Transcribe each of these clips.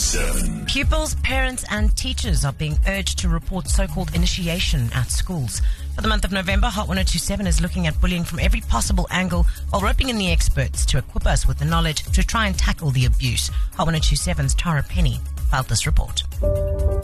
1027. Pupils, parents, and teachers are being urged to report so called initiation at schools. For the month of November, Hot 1027 is looking at bullying from every possible angle while roping in the experts to equip us with the knowledge to try and tackle the abuse. Hot 1027's Tara Penny filed this report.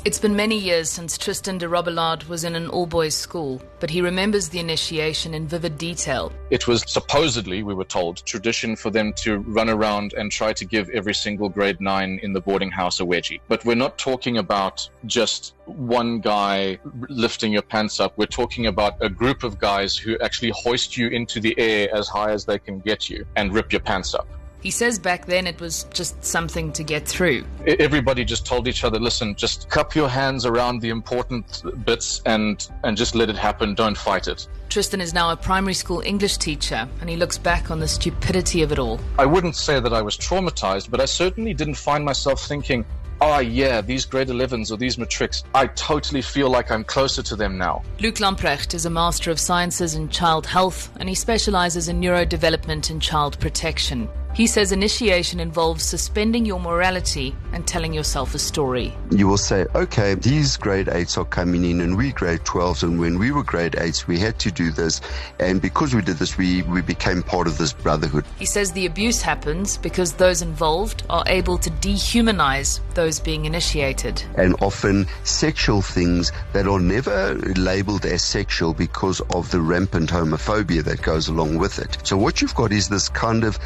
It's been many years since Tristan de Robillard was in an all boys school, but he remembers the initiation in vivid detail. It was supposedly, we were told, tradition for them to run around and try to give every single grade nine in the boarding house a wedgie. But we're not talking about just one guy lifting your pants up. We're talking about a group of guys who actually hoist you into the air as high as they can get you and rip your pants up. He says back then it was just something to get through. Everybody just told each other, listen, just cup your hands around the important bits and, and just let it happen. Don't fight it. Tristan is now a primary school English teacher, and he looks back on the stupidity of it all. I wouldn't say that I was traumatized, but I certainly didn't find myself thinking, oh yeah, these grade 11s or these matrics, I totally feel like I'm closer to them now. Luc Lamprecht is a Master of Sciences in Child Health, and he specializes in neurodevelopment and child protection. He says initiation involves suspending your morality and telling yourself a story. you will say, okay, these grade eights are coming in and we grade 12s. And when we were grade eights, we had to do this. And because we did this, we, we became part of this brotherhood. He says the abuse happens because those involved are able to dehumanize those being initiated. And often sexual things that are never labeled as sexual because of the rampant homophobia that goes along with it. So what you've got is this kind of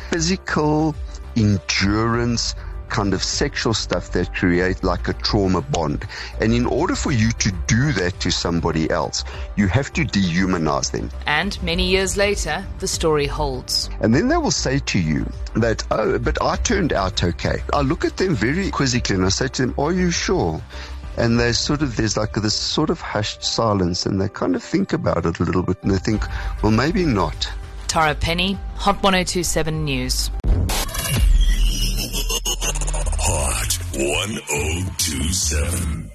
physical endurance kind of sexual stuff that create like a trauma bond. And in order for you to do that to somebody else, you have to dehumanize them. And many years later, the story holds. And then they will say to you that, oh, but I turned out okay. I look at them very quizzically and I say to them, are you sure? And they sort of, there's like this sort of hushed silence and they kind of think about it a little bit and they think, well, maybe not. Tara Penny, Hot 1027 News. Hot 1027.